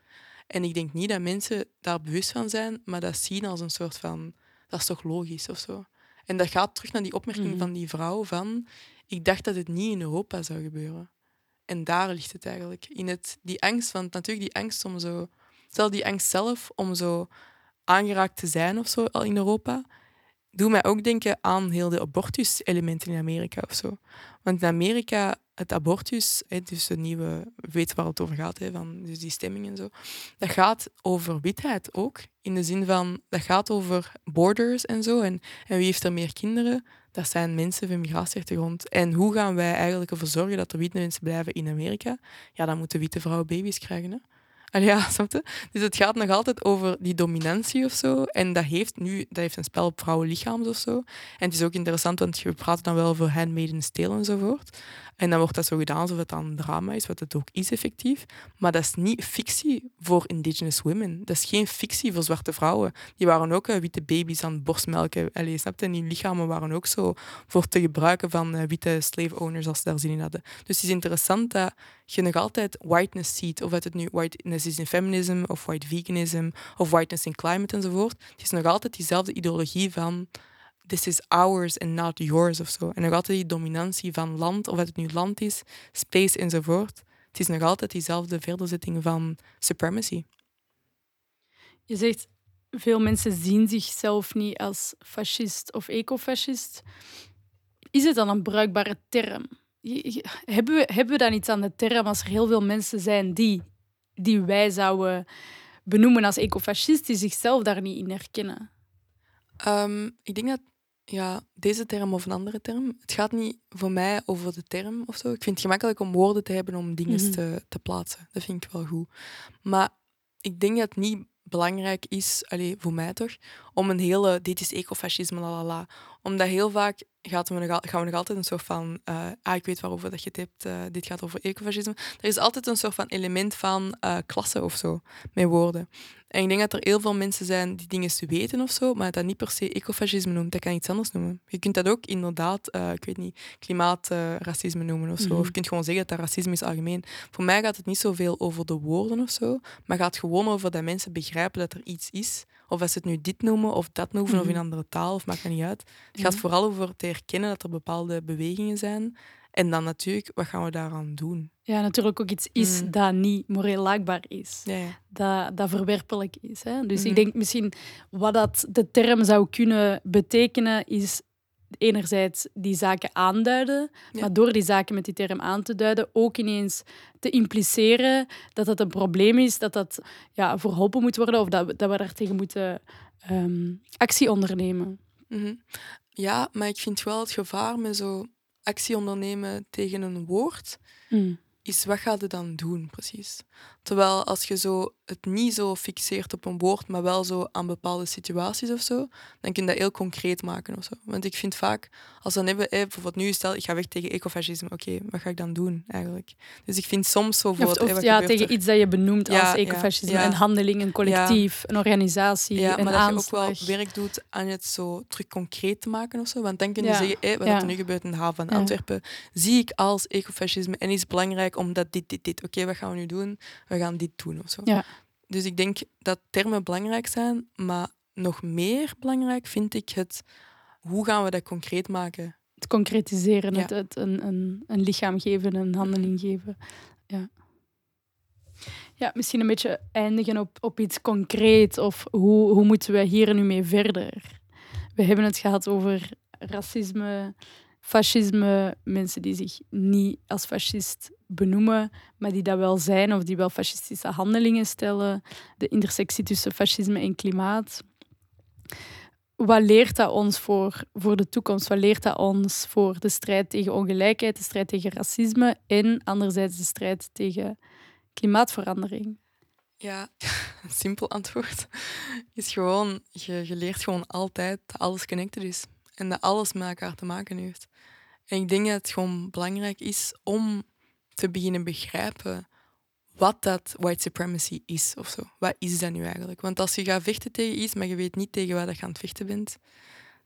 En ik denk niet dat mensen daar bewust van zijn, maar dat zien als een soort van, dat is toch logisch of zo. En dat gaat terug naar die opmerking mhm. van die vrouw van, ik dacht dat het niet in Europa zou gebeuren. En daar ligt het eigenlijk. In het, die angst, want natuurlijk die angst om zo, stel die angst zelf om zo aangeraakt te zijn of zo al in Europa, doet mij ook denken aan heel de abortus-elementen in Amerika of zo. Want in Amerika het abortus, hè, dus de nieuwe, weet waar het over gaat, hè, van, dus die stemming en zo, dat gaat over witheid ook. In de zin van, dat gaat over borders en zo. En, en wie heeft er meer kinderen? Dat zijn mensen van migratieachtergrond. En hoe gaan wij eigenlijk ervoor zorgen dat er witte mensen blijven in Amerika? Ja, dan moeten witte vrouwen baby's krijgen. Hè? Allee, ja, snap je? Dus het gaat nog altijd over die dominantie of zo. En dat heeft nu dat heeft een spel op vrouwenlichaams of zo. En het is ook interessant, want we praten dan wel over handmaiden stelen enzovoort. En dan wordt dat zo gedaan alsof het dan drama is, wat het ook is effectief. Maar dat is niet fictie voor indigenous women. Dat is geen fictie voor zwarte vrouwen. Die waren ook uh, witte baby's aan het borstmelken. Allee, snap je? En die lichamen waren ook zo voor te gebruiken van uh, witte slave owners als ze daar zin in hadden. Dus het is interessant dat je nog altijd whiteness ziet. Of dat het nu whiteness is in feminism, of white veganism, of whiteness in climate enzovoort. Het is nog altijd diezelfde ideologie van this is ours and not yours of zo. En nog altijd die dominantie van land, of het nu land is, space enzovoort. Het is nog altijd diezelfde verderzetting van supremacy. Je zegt, veel mensen zien zichzelf niet als fascist of ecofascist. Is het dan een bruikbare term? Hebben we, hebben we dan iets aan de term als er heel veel mensen zijn die, die wij zouden benoemen als ecofascist, die zichzelf daar niet in herkennen? Um, ik denk dat ja, deze term of een andere term. Het gaat niet voor mij over de term of zo. Ik vind het gemakkelijk om woorden te hebben om dingen mhm. te, te plaatsen. Dat vind ik wel goed. Maar ik denk dat het niet belangrijk is, allez, voor mij toch, om een hele, dit is ecofascisme, la Omdat heel vaak gaat we nog, gaan we nog altijd een soort van, uh, ah, ik weet waarover dat je het hebt, uh, dit gaat over ecofascisme. Er is altijd een soort van element van uh, klasse of zo, met woorden. En ik denk dat er heel veel mensen zijn die dingen weten of zo, maar dat niet per se ecofascisme noemt. Dat kan iets anders noemen. Je kunt dat ook inderdaad, uh, ik weet niet, klimaatracisme noemen of zo. Mhm. Of je kunt gewoon zeggen dat dat racisme is algemeen. Voor mij gaat het niet zoveel over de woorden of zo, maar gaat gewoon over dat mensen begrijpen dat er iets is. Of als ze het nu dit noemen of dat noemen, of in een mhm. andere taal, of maakt het niet uit. Het gaat vooral over te herkennen dat er bepaalde bewegingen zijn en dan natuurlijk, wat gaan we daaraan doen? Ja, natuurlijk ook iets is mm. dat niet moreel laakbaar is. Ja, ja. Dat, dat verwerpelijk is. Hè? Dus ik mhm. denk misschien wat dat de term zou kunnen betekenen, is enerzijds die zaken aanduiden, maar door die zaken met die term aan te duiden ook ineens te impliceren dat dat een probleem is, dat dat ja, verholpen moet worden of dat, dat we daar tegen moeten um, actie ondernemen. Mhm. Ja, maar ik vind wel het gevaar met zo actie ondernemen tegen een woord, mm. is wat ga je dan doen precies? Terwijl als je zo het niet zo fixeert op een woord, maar wel zo aan bepaalde situaties of zo, dan kun je dat heel concreet maken of zo. Want ik vind vaak, als dan hebben, bijvoorbeeld nu stel, ik ga weg tegen ecofascisme, oké, wat ga ik dan doen eigenlijk? Dus ik vind soms zo voor ja, tegen iets dat je benoemt als ecofascisme, een handeling, een collectief, een organisatie, ja, een maar aanslag. dat je ook wel werk doet aan het zo terug concreet te maken of zo. Want dan kun je zeggen, hey, wat er nu gebeurt in de haven van Antwerpen, zie ik als ecofascisme en is belangrijk omdat dit, dit, dit. Oké, wat gaan we nu doen? We gaan dit doen of zo. Ja. Dus ik denk dat termen belangrijk zijn, maar nog meer belangrijk vind ik het hoe gaan we dat concreet maken. Het concretiseren, het, het een, een, een lichaam geven, een handeling geven. Ja. Ja, misschien een beetje eindigen op, op iets concreet of hoe, hoe moeten we hier nu mee verder? We hebben het gehad over racisme, fascisme, mensen die zich niet als fascist benoemen, maar die dat wel zijn of die wel fascistische handelingen stellen, de intersectie tussen fascisme en klimaat. Wat leert dat ons voor, voor de toekomst? Wat leert dat ons voor de strijd tegen ongelijkheid, de strijd tegen racisme en anderzijds de strijd tegen klimaatverandering? Ja, een simpel antwoord is gewoon, je, je leert gewoon altijd dat alles connected is en dat alles met elkaar te maken heeft. En ik denk dat het gewoon belangrijk is om te beginnen begrijpen wat dat white supremacy is of zo. Wat is dat nu eigenlijk? Want als je gaat vechten tegen iets, maar je weet niet tegen waar je aan het vechten bent,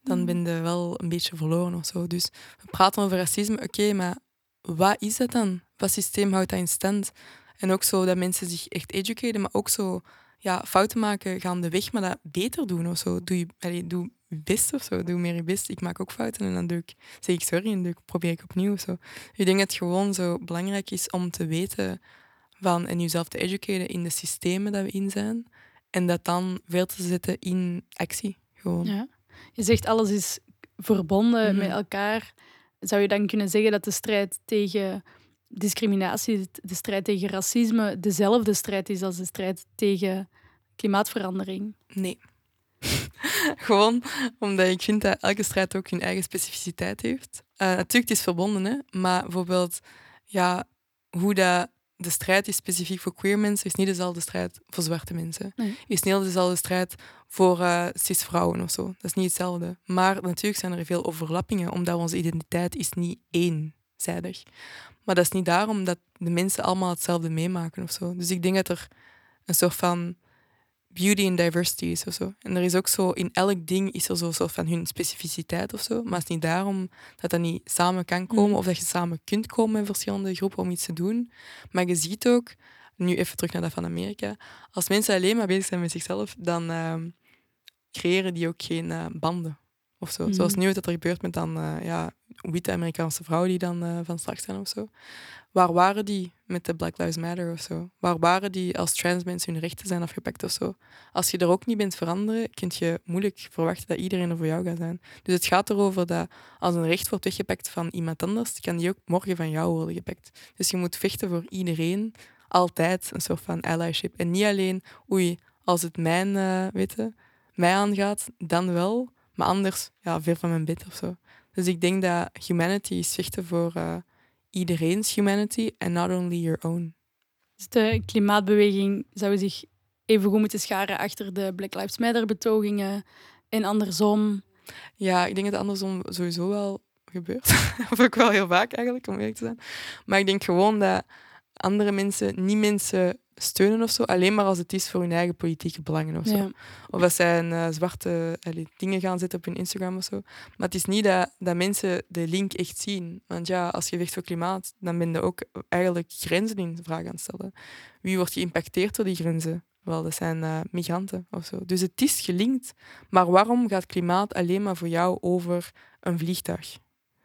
dan mm. ben je wel een beetje verloren of zo. Dus we praten over racisme, oké, maar wat is dat dan? Wat systeem houdt dat in stand? En ook zo dat mensen zich echt educaten, maar ook zo ja, fouten maken gaandeweg, maar dat beter doen of zo. Doe, je, allez, doe best of zo. Doe meer je best. Ik maak ook fouten en dan doe ik, zeg ik sorry en doe ik, probeer ik opnieuw. Zo. Ik denk dat het gewoon zo belangrijk is om te weten van, en jezelf te educeren in de systemen dat we in zijn. En dat dan veel te zetten in actie. Gewoon. Ja. Je zegt alles is verbonden mhm. met elkaar. Zou je dan kunnen zeggen dat de strijd tegen discriminatie, de strijd tegen racisme, dezelfde strijd is als de strijd tegen klimaatverandering? Nee. Gewoon omdat ik vind dat elke strijd ook hun eigen specificiteit heeft. Uh, natuurlijk, het is verbonden, hè, maar bijvoorbeeld ja, hoe dat de strijd die specifiek voor queer mensen is niet dezelfde strijd voor zwarte mensen. Nee. Is niet dezelfde strijd voor uh, cis-vrouwen of zo. Dat is niet hetzelfde. Maar natuurlijk zijn er veel overlappingen, omdat onze identiteit is niet eenzijdig. Maar dat is niet daarom dat de mensen allemaal hetzelfde meemaken of zo. Dus ik denk dat er een soort van beauty in diversity is of zo. En er is ook zo, in elk ding is er zo soort van hun specificiteit of zo. Maar het is niet daarom dat dat niet samen kan komen Mm. of dat je samen kunt komen in verschillende groepen om iets te doen. Maar je ziet ook, nu even terug naar dat van Amerika, als mensen alleen maar bezig zijn met zichzelf, dan ehm, creëren die ook geen eh, banden. Of zo. Mhm. Zoals nu wat er gebeurt met dan eh, ja, witte Amerikaanse vrouwen die dan eh, van slag zijn of zo. Waar waren die met de Black Lives Matter of zo? Waar waren die als trans mensen hun rechten zijn afgepakt of zo? Als je er ook niet bent veranderen, kun je moeilijk verwachten dat iedereen er voor jou gaat zijn. Dus het gaat erover dat als een recht wordt weggepakt van iemand anders, kan die ook morgen van jou worden gepakt. Dus je moet vechten voor iedereen, altijd een soort van allyship. En niet alleen, oei, als het mijn, weten, mij aangaat, dan wel, maar anders, ja, ver van mijn bed of zo. Dus ik denk dat humanity is vechten voor eh, iedereen's humanity en not only your own. Dus de klimaatbeweging zou zich even goed moeten scharen achter de Black Lives Matter betogingen en andersom. Ja, ik denk dat andersom sowieso wel gebeurt. of ook wel heel vaak eigenlijk, om eerlijk te zijn. Maar ik denk gewoon dat andere mensen niet mensen steunen of zo, alleen maar als het is voor hun eigen politieke belangen of zo. Ja. Of dat zij een, eh, zwarte allee, dingen gaan zetten op hun Instagram of zo. Maar het is niet dat, dat mensen de link echt zien. Want ja, als je vecht voor klimaat, dan ben je ook eigenlijk grenzen in vraag aan het stellen. Wie wordt geïmpacteerd door die grenzen? Wel, dat zijn eh, migranten of zo. Dus het is gelinkt. Maar waarom gaat klimaat alleen maar voor jou over een vliegtuig?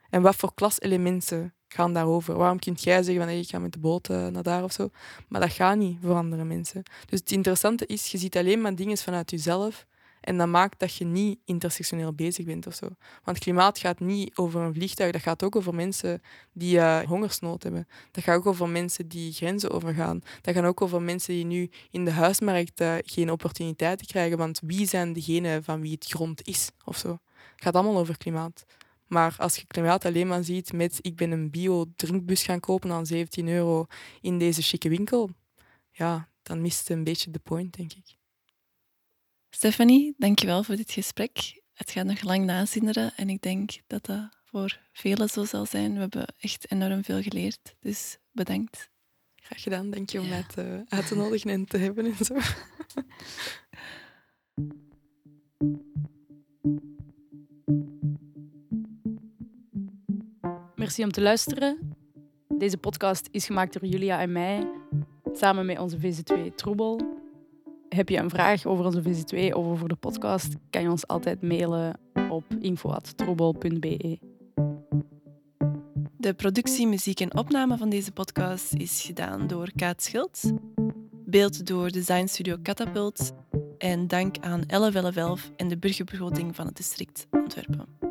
En wat voor klaselementen gaan daarover? Waarom kunt jij zeggen van ik ga met de boot eh, naar daar of zo? Maar dat gaat niet voor andere mensen. Dus het interessante is, je ziet alleen maar dingen vanuit jezelf. En dat maakt dat je niet intersectioneel bezig bent of zo. Want klimaat gaat niet over een vliegtuig, dat gaat ook over mensen die eh, hongersnood hebben. Dat gaat ook over mensen die grenzen overgaan. Dat gaat ook over mensen die nu in de huismarkt eh, geen opportuniteiten krijgen. Want wie zijn degenen van wie het grond is of zo? Het gaat allemaal over klimaat. Maar als je klimaat alleen maar ziet met ik ben een bio-drinkbus gaan kopen aan 17 euro in deze chique winkel, ja, dan mist het een beetje de point, denk ik. Stephanie, dankjewel voor dit gesprek. Het gaat nog lang nazinderen en ik denk dat dat voor velen zo zal zijn. We hebben echt enorm veel geleerd, dus bedankt. Graag gedaan, dank je om Ja. mij te, uit te nodigen en te hebben en zo. Merci om te luisteren. Deze podcast is gemaakt door Julia en mij, samen met onze VZ2 Troebel. Heb je een vraag over onze VZ2 of over de podcast, kan je ons altijd mailen op info.troebel.be. De productie, muziek en opname van deze podcast is gedaan door Kaat Schild. Beeld door Design Studio Catapult. En dank aan Elle Wellevelf en de burgerbegroting van het district Antwerpen.